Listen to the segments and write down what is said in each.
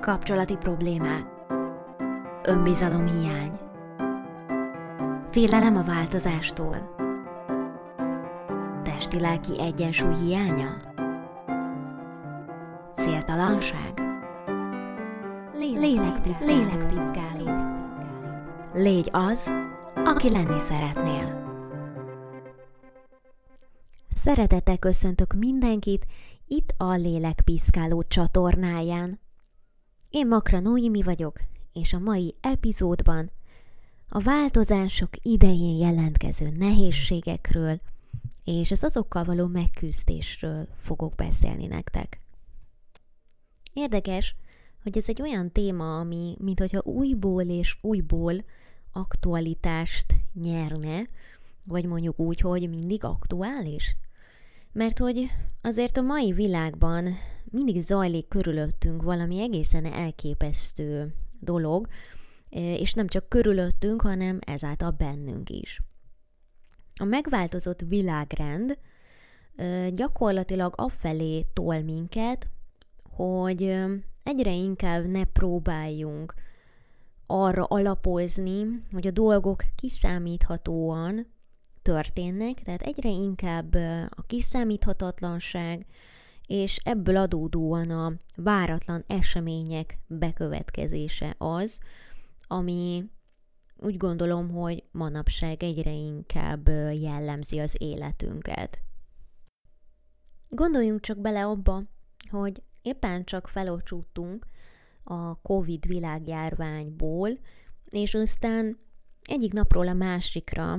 Kapcsolati problémák. Önbizalom hiány. Félelem a változástól. Testi-lelki egyensúly hiánya. Céltalanság. Lélekpiszkáló. Lélekpiszkáló. Légy az, aki lenni szeretnél. Szeretettel köszöntök mindenkit itt a Lélekpiszkáló csatornáján. Én Makra Noémi vagyok, és a mai epizódban a változások idején jelentkező nehézségekről és az azokkal való megküzdésről fogok beszélni nektek. Érdekes, hogy ez egy olyan téma, ami, mint hogyha újból és újból aktualitást nyerne, vagy mondjuk úgy, hogy mindig aktuális. Mert hogy azért a mai világban mindig zajlik körülöttünk valami egészen elképesztő dolog, és nem csak körülöttünk, hanem ezáltal bennünk is. A megváltozott világrend gyakorlatilag afelé tol minket, hogy egyre inkább ne próbáljunk arra alapozni, hogy a dolgok kiszámíthatóan történnek, tehát egyre inkább a kiszámíthatatlanság, és ebből adódóan a váratlan események bekövetkezése az, ami úgy gondolom, hogy manapság egyre inkább jellemzi az életünket. Gondoljunk csak bele abba, hogy éppen csak felocsúttunk a COVID világjárványból, és aztán egyik napról a másikra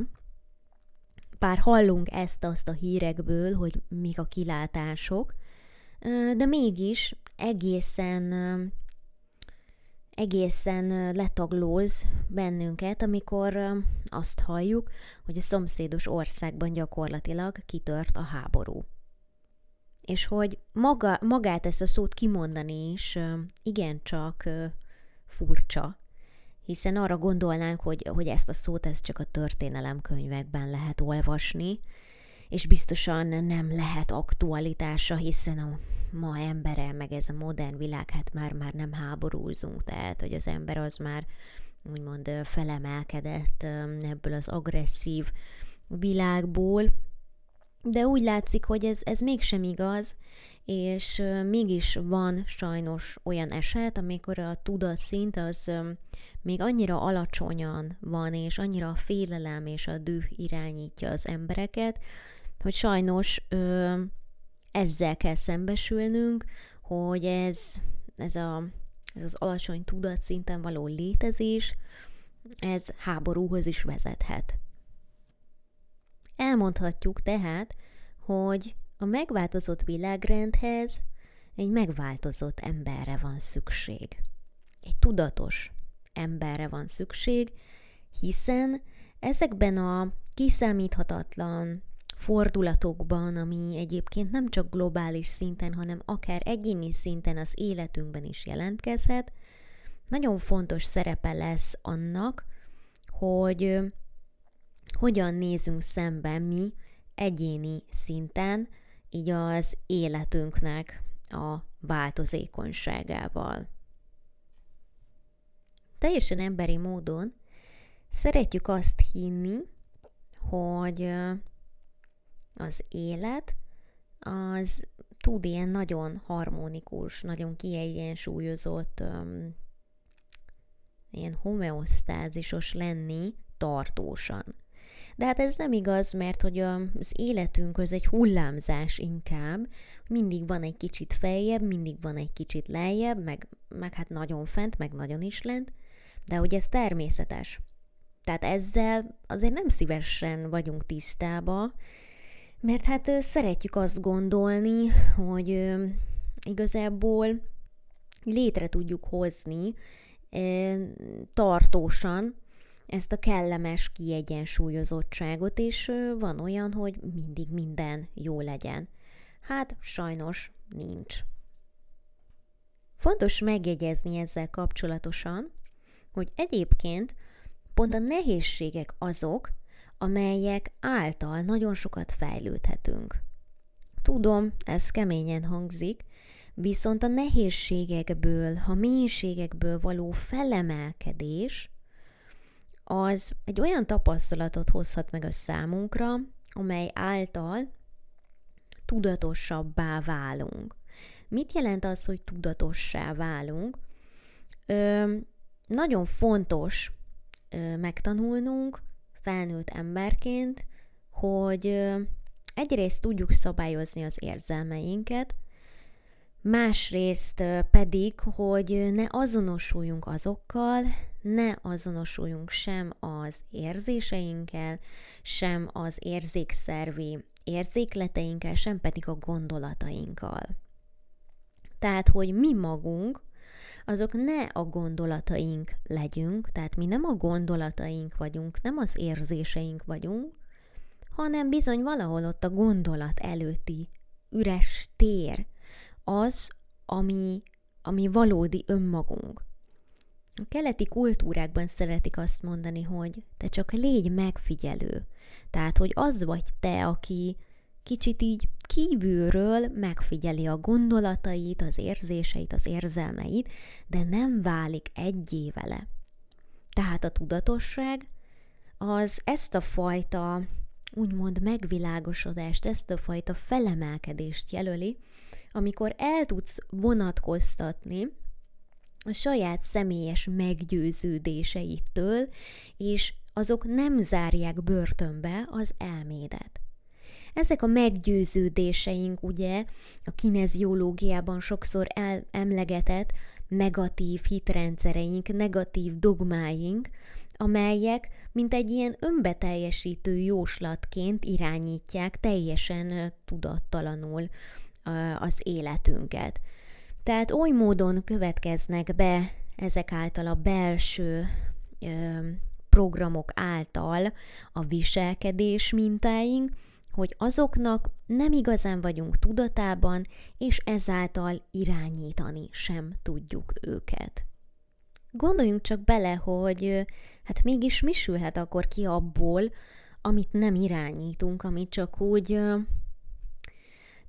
bár hallunk ezt-azt a hírekből, hogy mik a kilátások, de mégis egészen egészen letaglóz bennünket, amikor azt halljuk, hogy a szomszédos országban gyakorlatilag kitört a háború. És hogy maga, magát ezt a szót kimondani is igencsak furcsa, hiszen arra gondolnánk, hogy, hogy ezt a szót ez csak a történelemkönyvekben lehet olvasni, és biztosan nem lehet aktualitása, hiszen a ma embere, meg ez a modern világ, hát már, már nem háborúzunk, tehát, hogy az ember az már úgymond felemelkedett ebből az agresszív világból, de úgy látszik, hogy ez, ez mégsem igaz, és mégis van sajnos olyan eset, amikor a tudatszint az még annyira alacsonyan van, és annyira a félelem és a düh irányítja az embereket, hogy sajnos ö, ezzel kell szembesülnünk, hogy ez, ez, a, ez az alacsony tudatszinten való létezés, ez háborúhoz is vezethet. Elmondhatjuk tehát, hogy a megváltozott világrendhez egy megváltozott emberre van szükség. Egy tudatos emberre van szükség, hiszen ezekben a kiszámíthatatlan fordulatokban, ami egyébként nem csak globális szinten, hanem akár egyéni szinten az életünkben is jelentkezhet, nagyon fontos szerepe lesz annak, hogy hogyan nézünk szembe mi egyéni szinten, így az életünknek a változékonyságával. Teljesen emberi módon szeretjük azt hinni, hogy az élet az tud ilyen nagyon harmonikus, nagyon kiegyensúlyozott, ilyen homeosztázisos lenni tartósan. De hát ez nem igaz, mert hogy az életünk az egy hullámzás inkább, mindig van egy kicsit feljebb, mindig van egy kicsit lejjebb, meg, meg hát nagyon fent, meg nagyon is lent, de hogy ez természetes. Tehát ezzel azért nem szívesen vagyunk tisztába, mert hát szeretjük azt gondolni, hogy igazából létre tudjuk hozni tartósan ezt a kellemes kiegyensúlyozottságot, és van olyan, hogy mindig minden jó legyen. Hát sajnos nincs. Fontos megjegyezni ezzel kapcsolatosan, hogy egyébként pont a nehézségek azok, amelyek által nagyon sokat fejlődhetünk. Tudom, ez keményen hangzik, Viszont a nehézségekből, a mélységekből való felemelkedés, az egy olyan tapasztalatot hozhat meg a számunkra, amely által tudatosabbá válunk. Mit jelent az, hogy tudatossá válunk? Ö, nagyon fontos ö, megtanulnunk felnőtt emberként, hogy egyrészt tudjuk szabályozni az érzelmeinket, másrészt pedig, hogy ne azonosuljunk azokkal, ne azonosuljunk sem az érzéseinkkel, sem az érzékszervi érzékleteinkkel, sem pedig a gondolatainkkal. Tehát, hogy mi magunk, azok ne a gondolataink legyünk, tehát mi nem a gondolataink vagyunk, nem az érzéseink vagyunk, hanem bizony valahol ott a gondolat előtti üres tér, az, ami, ami valódi önmagunk. A keleti kultúrákban szeretik azt mondani, hogy te csak légy megfigyelő. Tehát, hogy az vagy te, aki kicsit így kívülről megfigyeli a gondolatait, az érzéseit, az érzelmeit, de nem válik egyé vele. Tehát a tudatosság az ezt a fajta úgymond megvilágosodást, ezt a fajta felemelkedést jelöli, amikor el tudsz vonatkoztatni a saját személyes meggyőződéseitől, és azok nem zárják börtönbe az elmédet. Ezek a meggyőződéseink ugye a kineziológiában sokszor el, emlegetett negatív hitrendszereink, negatív dogmáink, amelyek mint egy ilyen önbeteljesítő jóslatként irányítják teljesen tudattalanul az életünket. Tehát oly módon következnek be ezek által a belső programok által a viselkedés mintáink, hogy azoknak nem igazán vagyunk tudatában, és ezáltal irányítani sem tudjuk őket. Gondoljunk csak bele, hogy hát mégis mi sülhet akkor ki abból, amit nem irányítunk, amit csak úgy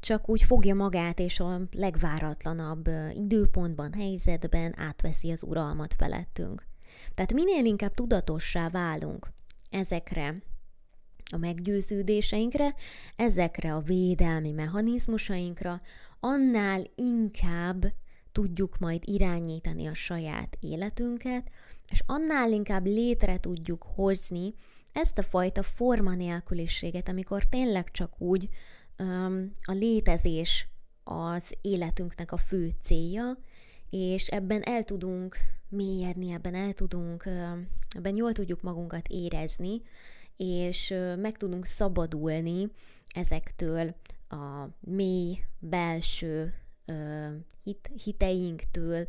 csak úgy fogja magát, és a legváratlanabb időpontban, helyzetben átveszi az uralmat felettünk. Tehát minél inkább tudatossá válunk ezekre a meggyőződéseinkre, ezekre a védelmi mechanizmusainkra, annál inkább tudjuk majd irányítani a saját életünket, és annál inkább létre tudjuk hozni ezt a fajta forma nélküliséget, amikor tényleg csak úgy um, a létezés az életünknek a fő célja, és ebben el tudunk mélyedni, ebben el tudunk, ebben jól tudjuk magunkat érezni, és meg tudunk szabadulni ezektől a mély belső hit, hiteinktől,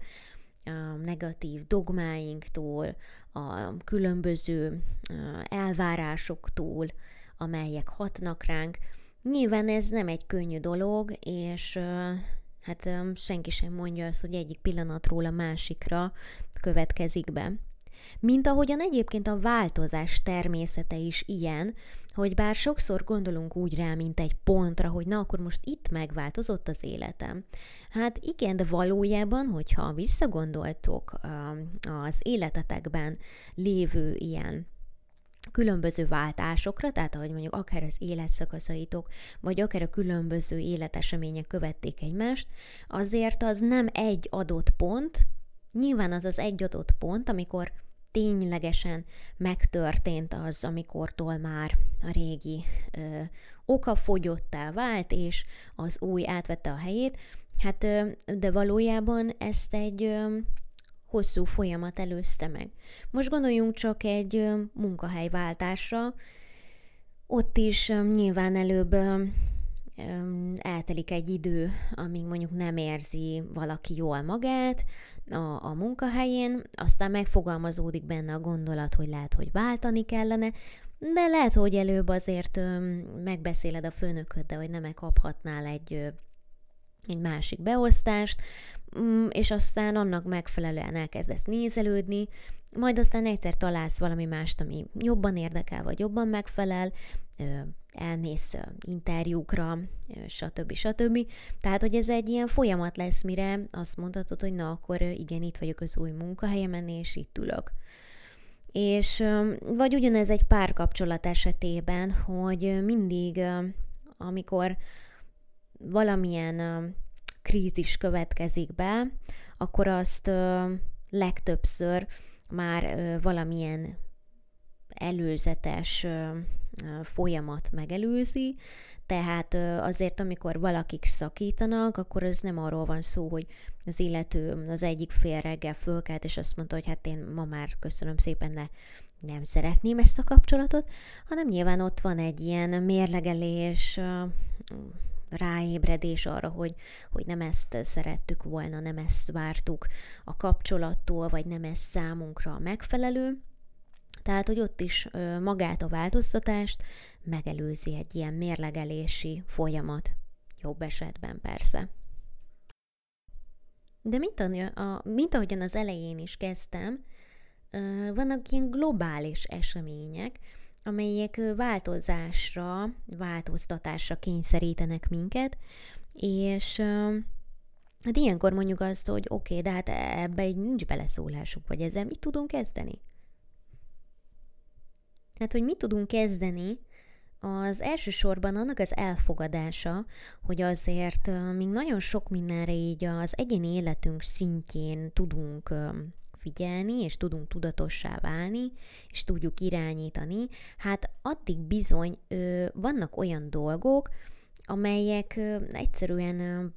a negatív dogmáinktól, a különböző elvárásoktól, amelyek hatnak ránk. Nyilván ez nem egy könnyű dolog, és hát senki sem mondja azt, hogy egyik pillanatról a másikra következik be. Mint ahogyan egyébként a változás természete is ilyen, hogy bár sokszor gondolunk úgy rá, mint egy pontra, hogy na akkor most itt megváltozott az életem. Hát igen, de valójában, hogyha visszagondoltok az életetekben lévő ilyen különböző váltásokra, tehát ahogy mondjuk akár az életszakaszaitok, vagy akár a különböző életesemények követték egymást, azért az nem egy adott pont, nyilván az az egy adott pont, amikor ténylegesen megtörtént az, amikortól már a régi ö, oka fogyottá vált, és az új átvette a helyét, hát ö, de valójában ezt egy ö, hosszú folyamat előzte meg. Most gondoljunk csak egy ö, munkahelyváltásra, ott is ö, nyilván előbb ö, eltelik egy idő, amíg mondjuk nem érzi valaki jól magát, a, a munkahelyén, aztán megfogalmazódik benne a gondolat, hogy lehet, hogy váltani kellene, de lehet, hogy előbb azért megbeszéled a főnököddel, hogy nem kaphatnál egy, egy másik beosztást, mm, és aztán annak megfelelően elkezdesz nézelődni, majd aztán egyszer találsz valami mást, ami jobban érdekel, vagy jobban megfelel, elmész interjúkra, stb. stb. Tehát, hogy ez egy ilyen folyamat lesz, mire azt mondhatod, hogy na, akkor igen, itt vagyok az új munkahelyemen, és itt ülök. És vagy ugyanez egy párkapcsolat esetében, hogy mindig, amikor valamilyen krízis következik be, akkor azt legtöbbször már valamilyen előzetes folyamat megelőzi, tehát azért, amikor valakik szakítanak, akkor ez nem arról van szó, hogy az illető az egyik fél reggel fölkelt, és azt mondta, hogy hát én ma már köszönöm szépen, ne, nem szeretném ezt a kapcsolatot, hanem nyilván ott van egy ilyen mérlegelés, ráébredés arra, hogy, hogy nem ezt szerettük volna, nem ezt vártuk a kapcsolattól, vagy nem ez számunkra megfelelő. Tehát, hogy ott is magát a változtatást megelőzi egy ilyen mérlegelési folyamat, jobb esetben persze. De mint, a, mint ahogyan az elején is kezdtem, vannak ilyen globális események, amelyek változásra, változtatásra kényszerítenek minket, és hát ilyenkor mondjuk azt, hogy oké, okay, de hát ebbe egy nincs beleszólásuk, vagy ezzel mit tudunk kezdeni? Hát, hogy mit tudunk kezdeni, az elsősorban annak az elfogadása, hogy azért még nagyon sok mindenre így az egyéni életünk szintjén tudunk figyelni, és tudunk tudatossá válni, és tudjuk irányítani, hát addig bizony vannak olyan dolgok, amelyek egyszerűen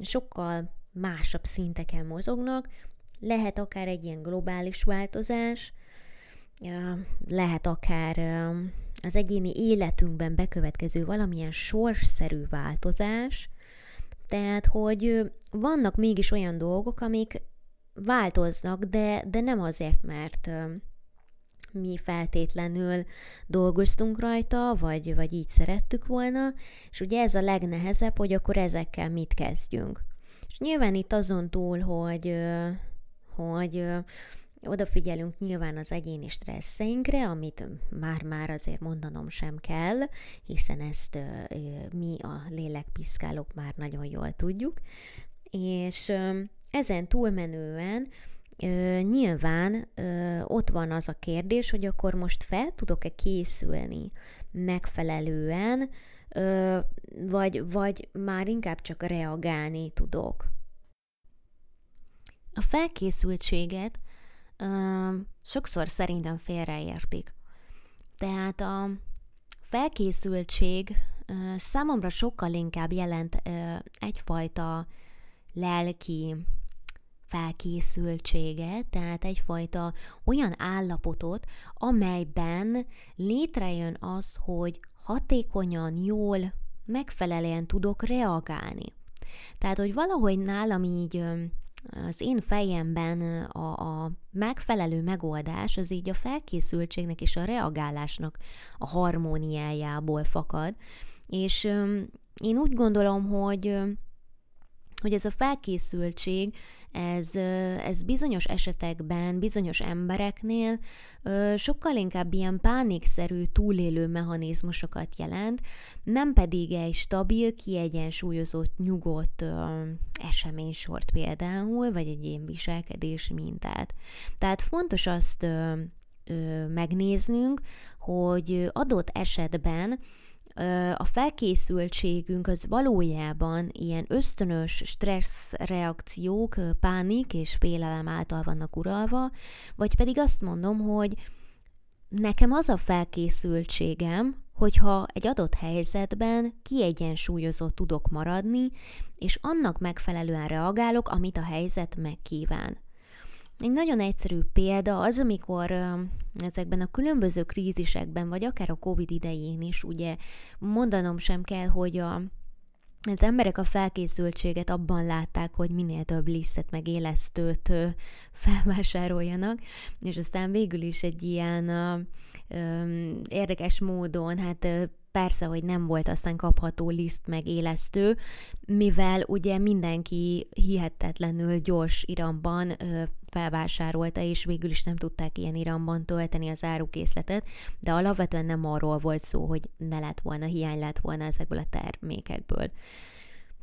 sokkal másabb szinteken mozognak, lehet akár egy ilyen globális változás, lehet akár az egyéni életünkben bekövetkező valamilyen sorsszerű változás, tehát, hogy vannak mégis olyan dolgok, amik változnak, de, de nem azért, mert mi feltétlenül dolgoztunk rajta, vagy, vagy így szerettük volna, és ugye ez a legnehezebb, hogy akkor ezekkel mit kezdjünk. És nyilván itt azon túl, hogy, hogy odafigyelünk nyilván az egyéni stresszeinkre, amit már-már azért mondanom sem kell, hiszen ezt mi a lélekpiszkálók már nagyon jól tudjuk, és ezen túlmenően nyilván ott van az a kérdés, hogy akkor most fel tudok-e készülni megfelelően, vagy, vagy már inkább csak reagálni tudok. A felkészültséget sokszor szerintem félreértik. Tehát a felkészültség számomra sokkal inkább jelent egyfajta lelki felkészültséget, tehát egyfajta olyan állapotot, amelyben létrejön az, hogy hatékonyan, jól, megfelelően tudok reagálni. Tehát, hogy valahogy nálam így az én fejemben a, a megfelelő megoldás az így a felkészültségnek és a reagálásnak a harmóniájából fakad. És én úgy gondolom, hogy hogy ez a felkészültség, ez, ez bizonyos esetekben, bizonyos embereknél sokkal inkább ilyen pánikszerű túlélő mechanizmusokat jelent, nem pedig egy stabil, kiegyensúlyozott, nyugodt eseménysort például, vagy egy ilyen viselkedési mintát. Tehát fontos azt megnéznünk, hogy adott esetben a felkészültségünk az valójában ilyen ösztönös stressz reakciók, pánik és félelem által vannak uralva, vagy pedig azt mondom, hogy nekem az a felkészültségem, hogyha egy adott helyzetben kiegyensúlyozott tudok maradni, és annak megfelelően reagálok, amit a helyzet megkíván. Egy nagyon egyszerű példa az, amikor ezekben a különböző krízisekben, vagy akár a COVID idején is, ugye mondanom sem kell, hogy a, az emberek a felkészültséget abban látták, hogy minél több lisztet meg élesztőt felvásároljanak, és aztán végül is egy ilyen ö, ö, érdekes módon, hát persze, hogy nem volt aztán kapható liszt meg élesztő, mivel ugye mindenki hihetetlenül gyors iramban ö, felvásárolta, és végül is nem tudták ilyen iramban tölteni az árukészletet, de alapvetően nem arról volt szó, hogy ne lett volna, hiány lett volna ezekből a termékekből.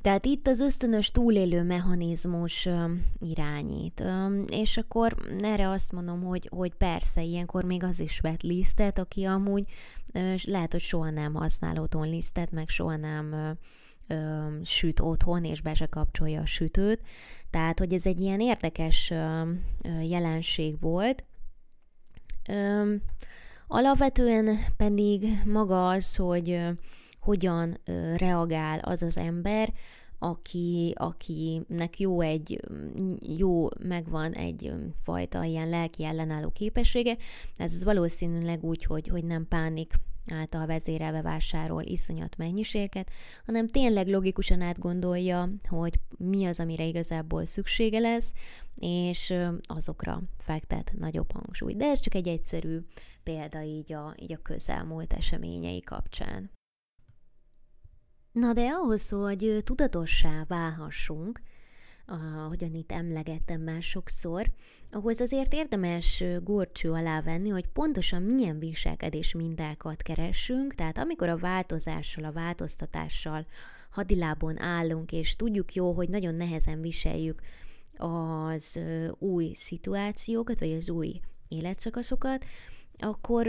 Tehát itt az ösztönös túlélő mechanizmus irányít. És akkor erre azt mondom, hogy, hogy persze, ilyenkor még az is vett lisztet, aki amúgy lehet, hogy soha nem használ otthon lisztet, meg soha nem süt otthon, és be se kapcsolja a sütőt. Tehát, hogy ez egy ilyen érdekes jelenség volt. Alapvetően pedig maga az, hogy hogyan reagál az az ember, aki, akinek jó egy, jó megvan egy fajta ilyen lelki ellenálló képessége, ez valószínűleg úgy, hogy, hogy nem pánik által vezérelve vásárol iszonyat mennyiséget, hanem tényleg logikusan átgondolja, hogy mi az, amire igazából szüksége lesz, és azokra fektet nagyobb hangsúlyt. De ez csak egy egyszerű példa így a, így a közelmúlt eseményei kapcsán. Na de ahhoz, hogy tudatossá válhassunk, ahogyan itt emlegettem már sokszor, ahhoz azért érdemes górcső alá venni, hogy pontosan milyen viselkedés mintákat keressünk, tehát amikor a változással, a változtatással hadilábon állunk, és tudjuk jó, hogy nagyon nehezen viseljük az új szituációkat, vagy az új életszakaszokat, akkor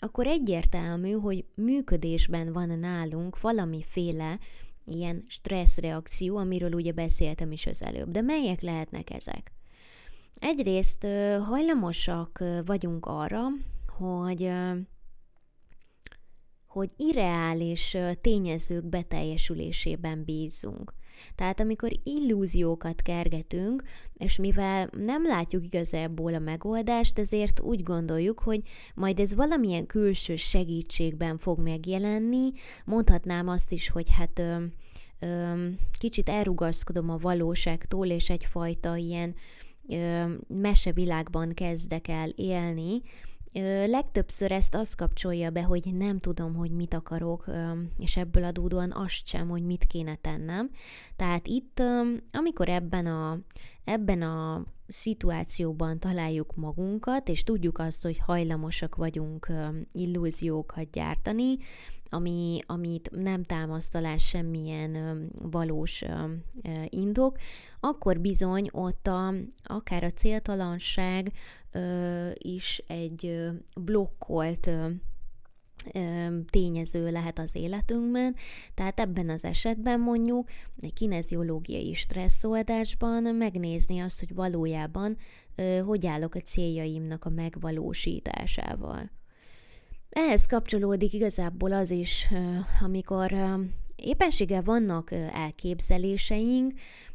akkor egyértelmű, hogy működésben van nálunk valamiféle ilyen stresszreakció, amiről ugye beszéltem is az előbb. De melyek lehetnek ezek? Egyrészt hajlamosak vagyunk arra, hogy hogy irreális tényezők beteljesülésében bízunk. Tehát amikor illúziókat kergetünk, és mivel nem látjuk igazából a megoldást, ezért úgy gondoljuk, hogy majd ez valamilyen külső segítségben fog megjelenni, mondhatnám azt is, hogy hát ö, ö, kicsit elrugaszkodom a valóságtól, és egyfajta ilyen ö, mesevilágban kezdek el élni, legtöbbször ezt azt kapcsolja be, hogy nem tudom, hogy mit akarok, és ebből adódóan azt sem, hogy mit kéne tennem. Tehát itt, amikor ebben a, ebben a szituációban találjuk magunkat, és tudjuk azt, hogy hajlamosak vagyunk illúziókat gyártani, ami, amit nem támaszt alá semmilyen valós indok, akkor bizony ott a, akár a céltalanság is egy blokkolt tényező lehet az életünkben, tehát ebben az esetben mondjuk egy kineziológiai stresszoldásban megnézni azt, hogy valójában hogy állok a céljaimnak a megvalósításával. Ehhez kapcsolódik igazából az is, amikor éppenséggel vannak elképzeléseink,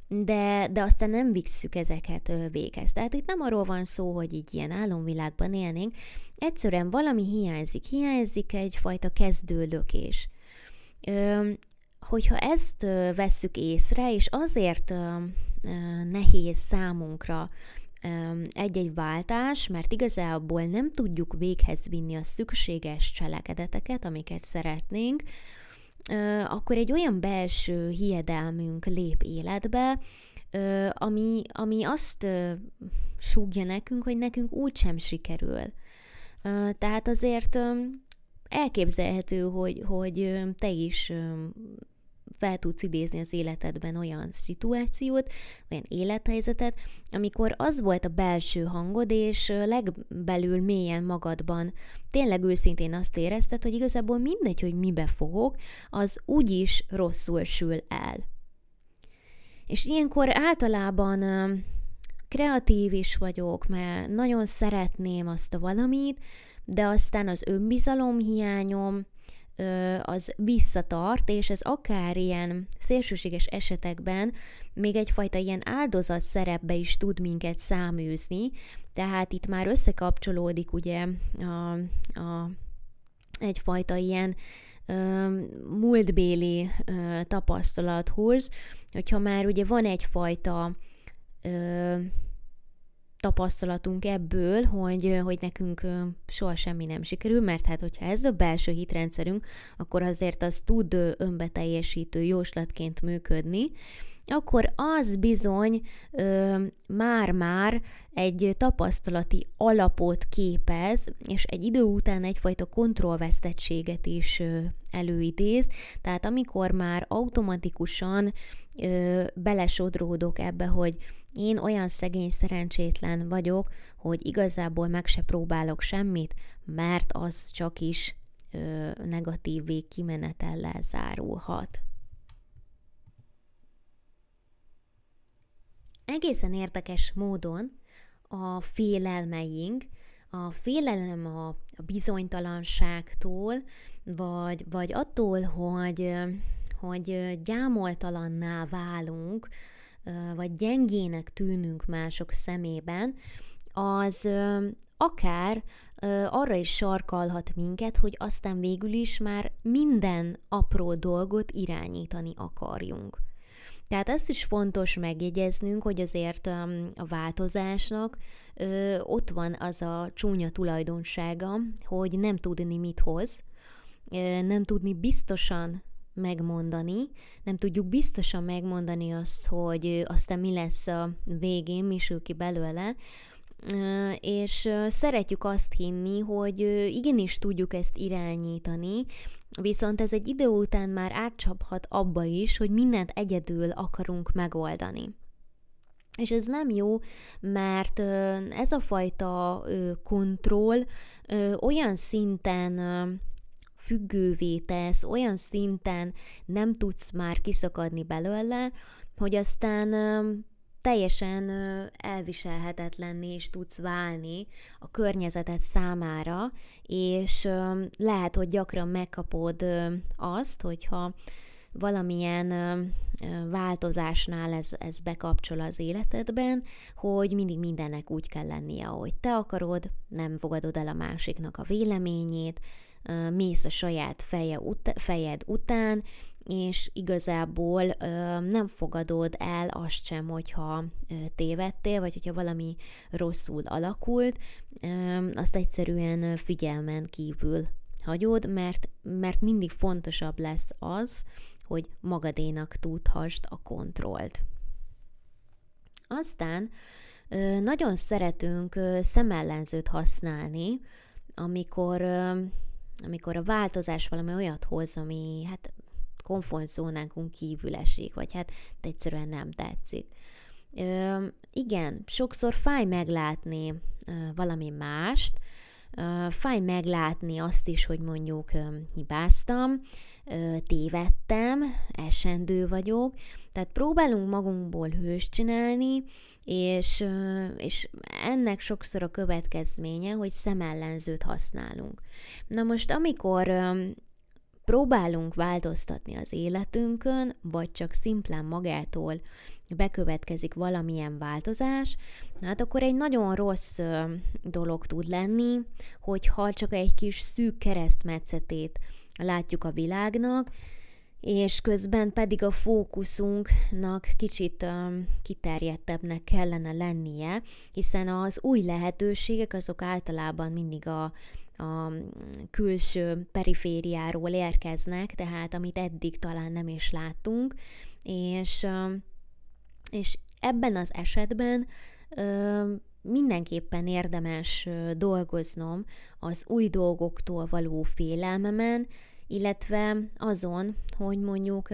de, de aztán nem visszük ezeket véghez. Tehát itt nem arról van szó, hogy így ilyen álomvilágban élnénk, egyszerűen valami hiányzik, hiányzik egyfajta kezdőlökés. Hogyha ezt vesszük észre, és azért nehéz számunkra egy-egy váltás, mert igazából nem tudjuk véghez vinni a szükséges cselekedeteket, amiket szeretnénk, akkor egy olyan belső hiedelmünk lép életbe, ami, ami azt súgja nekünk, hogy nekünk úgysem sikerül. Tehát azért elképzelhető, hogy, hogy te is fel tudsz idézni az életedben olyan szituációt, olyan élethelyzetet, amikor az volt a belső hangod, és legbelül mélyen magadban tényleg őszintén azt érezted, hogy igazából mindegy, hogy mibe fogok, az úgyis rosszul sül el. És ilyenkor általában kreatív is vagyok, mert nagyon szeretném azt a valamit, de aztán az önbizalom hiányom, az visszatart, és ez akár ilyen szélsőséges esetekben még egyfajta ilyen áldozat szerepbe is tud minket száműzni, tehát itt már összekapcsolódik ugye a, a egyfajta ilyen ö, múltbéli ö, tapasztalathoz, hogyha már ugye van egyfajta ö, tapasztalatunk ebből, hogy, hogy nekünk soha semmi nem sikerül, mert hát hogyha ez a belső hitrendszerünk, akkor azért az tud önbeteljesítő jóslatként működni, akkor az bizony ö, már-már egy tapasztalati alapot képez, és egy idő után egyfajta kontrollvesztettséget is ö, előidéz. Tehát amikor már automatikusan ö, belesodródok ebbe, hogy én olyan szegény szerencsétlen vagyok, hogy igazából meg se próbálok semmit, mert az csak is ö, negatív végkimenetellel zárulhat. Egészen érdekes módon a félelmeink, a félelem a, a bizonytalanságtól, vagy, vagy attól, hogy, hogy gyámoltalanná válunk, vagy gyengének tűnünk mások szemében, az akár arra is sarkalhat minket, hogy aztán végül is már minden apró dolgot irányítani akarjunk. Tehát ezt is fontos megjegyeznünk, hogy azért a változásnak ott van az a csúnya tulajdonsága, hogy nem tudni mit hoz, nem tudni biztosan megmondani, nem tudjuk biztosan megmondani azt, hogy aztán mi lesz a végén, mi sül ki belőle, és szeretjük azt hinni, hogy igenis tudjuk ezt irányítani, viszont ez egy idő után már átcsaphat abba is, hogy mindent egyedül akarunk megoldani. És ez nem jó, mert ez a fajta kontroll olyan szinten függővé tesz, olyan szinten nem tudsz már kiszakadni belőle, hogy aztán teljesen elviselhetetlenné is tudsz válni a környezeted számára, és lehet, hogy gyakran megkapod azt, hogyha valamilyen változásnál ez, ez bekapcsol az életedben, hogy mindig mindennek úgy kell lennie, ahogy te akarod, nem fogadod el a másiknak a véleményét, mész a saját feje ut- fejed után, és igazából ö, nem fogadod el azt sem, hogyha ö, tévedtél, vagy hogyha valami rosszul alakult, ö, azt egyszerűen figyelmen kívül hagyod, mert, mert mindig fontosabb lesz az, hogy magadénak tudhast a kontrollt. Aztán nagyon szeretünk szemellenzőt használni, amikor amikor a változás valami olyat hoz, ami hát komfortzónánkon kívül esik, vagy hát egyszerűen nem tetszik. Ö, igen, sokszor fáj meglátni ö, valami mást, ö, fáj meglátni azt is, hogy mondjuk ö, hibáztam, ö, tévedtem, esendő vagyok, tehát próbálunk magunkból hős csinálni, és, ö, és ennek sokszor a következménye, hogy szemellenzőt használunk. Na most, amikor ö, próbálunk változtatni az életünkön, vagy csak szimplán magától bekövetkezik valamilyen változás, hát akkor egy nagyon rossz dolog tud lenni, hogyha csak egy kis szűk keresztmetszetét látjuk a világnak, és közben pedig a fókuszunknak kicsit um, kiterjedtebbnek kellene lennie, hiszen az új lehetőségek azok általában mindig a, a külső perifériáról érkeznek, tehát amit eddig talán nem is láttunk, és, és ebben az esetben mindenképpen érdemes dolgoznom az új dolgoktól való félelmemen, illetve azon, hogy mondjuk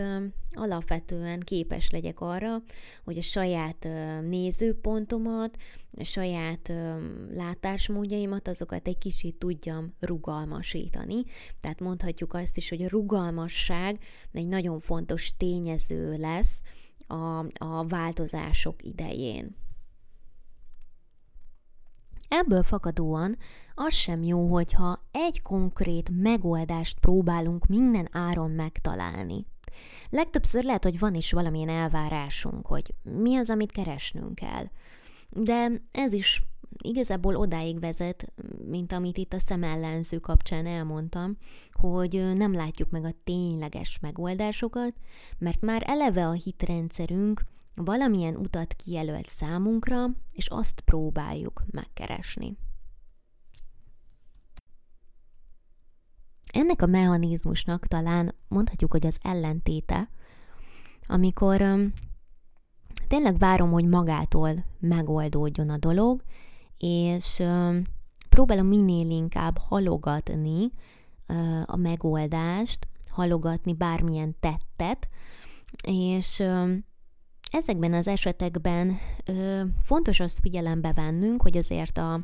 alapvetően képes legyek arra, hogy a saját nézőpontomat, a saját látásmódjaimat, azokat egy kicsit tudjam rugalmasítani. Tehát mondhatjuk azt is, hogy a rugalmasság egy nagyon fontos tényező lesz a, a változások idején. Ebből fakadóan az sem jó, hogyha egy konkrét megoldást próbálunk minden áron megtalálni. Legtöbbször lehet, hogy van is valamilyen elvárásunk, hogy mi az, amit keresnünk kell. De ez is igazából odáig vezet, mint amit itt a szemellenző kapcsán elmondtam, hogy nem látjuk meg a tényleges megoldásokat, mert már eleve a hitrendszerünk valamilyen utat kijelölt számunkra, és azt próbáljuk megkeresni. Ennek a mechanizmusnak talán mondhatjuk, hogy az ellentéte, amikor um, tényleg várom, hogy magától megoldódjon a dolog, és próbálom minél inkább halogatni a megoldást, halogatni bármilyen tettet, és ezekben az esetekben uh, fontos azt figyelembe vennünk, hogy azért a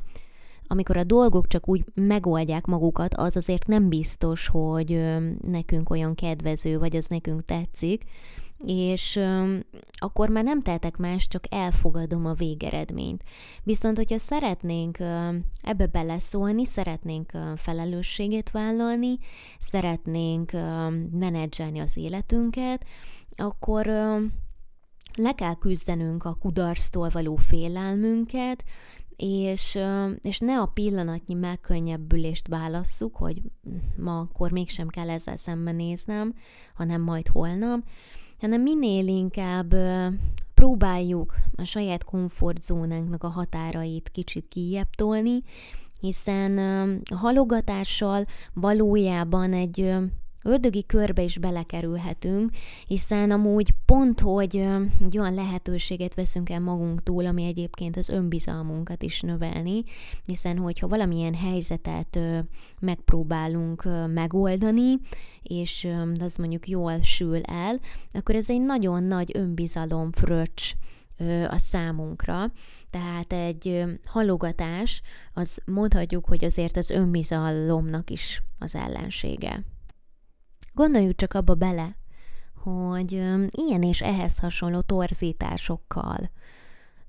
amikor a dolgok csak úgy megoldják magukat, az azért nem biztos, hogy nekünk olyan kedvező, vagy az nekünk tetszik, és akkor már nem tehetek más, csak elfogadom a végeredményt. Viszont, hogyha szeretnénk ebbe beleszólni, szeretnénk felelősséget vállalni, szeretnénk menedzselni az életünket, akkor le kell küzdenünk a kudarctól való félelmünket, és, és ne a pillanatnyi megkönnyebbülést válasszuk, hogy ma akkor mégsem kell ezzel szembenéznem, hanem majd holnap, hanem minél inkább próbáljuk a saját komfortzónánknak a határait kicsit kijebb tolni, hiszen a halogatással valójában egy ördögi körbe is belekerülhetünk, hiszen amúgy pont, hogy egy olyan lehetőséget veszünk el magunktól, ami egyébként az önbizalmunkat is növelni, hiszen hogyha valamilyen helyzetet megpróbálunk megoldani, és az mondjuk jól sül el, akkor ez egy nagyon nagy önbizalom fröccs a számunkra. Tehát egy halogatás, az mondhatjuk, hogy azért az önbizalomnak is az ellensége. Gondoljuk csak abba bele, hogy ilyen és ehhez hasonló torzításokkal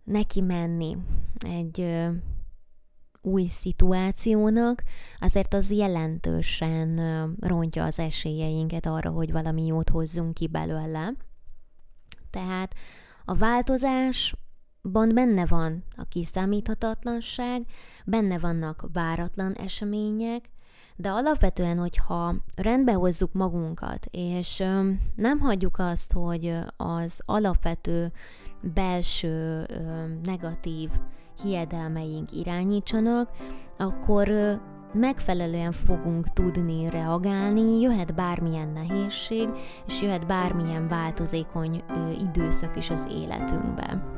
neki menni egy új szituációnak, azért az jelentősen rontja az esélyeinket arra, hogy valami jót hozzunk ki belőle. Tehát a változásban benne van a kiszámíthatatlanság, benne vannak váratlan események, de alapvetően, hogyha rendbe hozzuk magunkat, és nem hagyjuk azt, hogy az alapvető belső negatív hiedelmeink irányítsanak, akkor megfelelően fogunk tudni reagálni, jöhet bármilyen nehézség, és jöhet bármilyen változékony időszak is az életünkbe.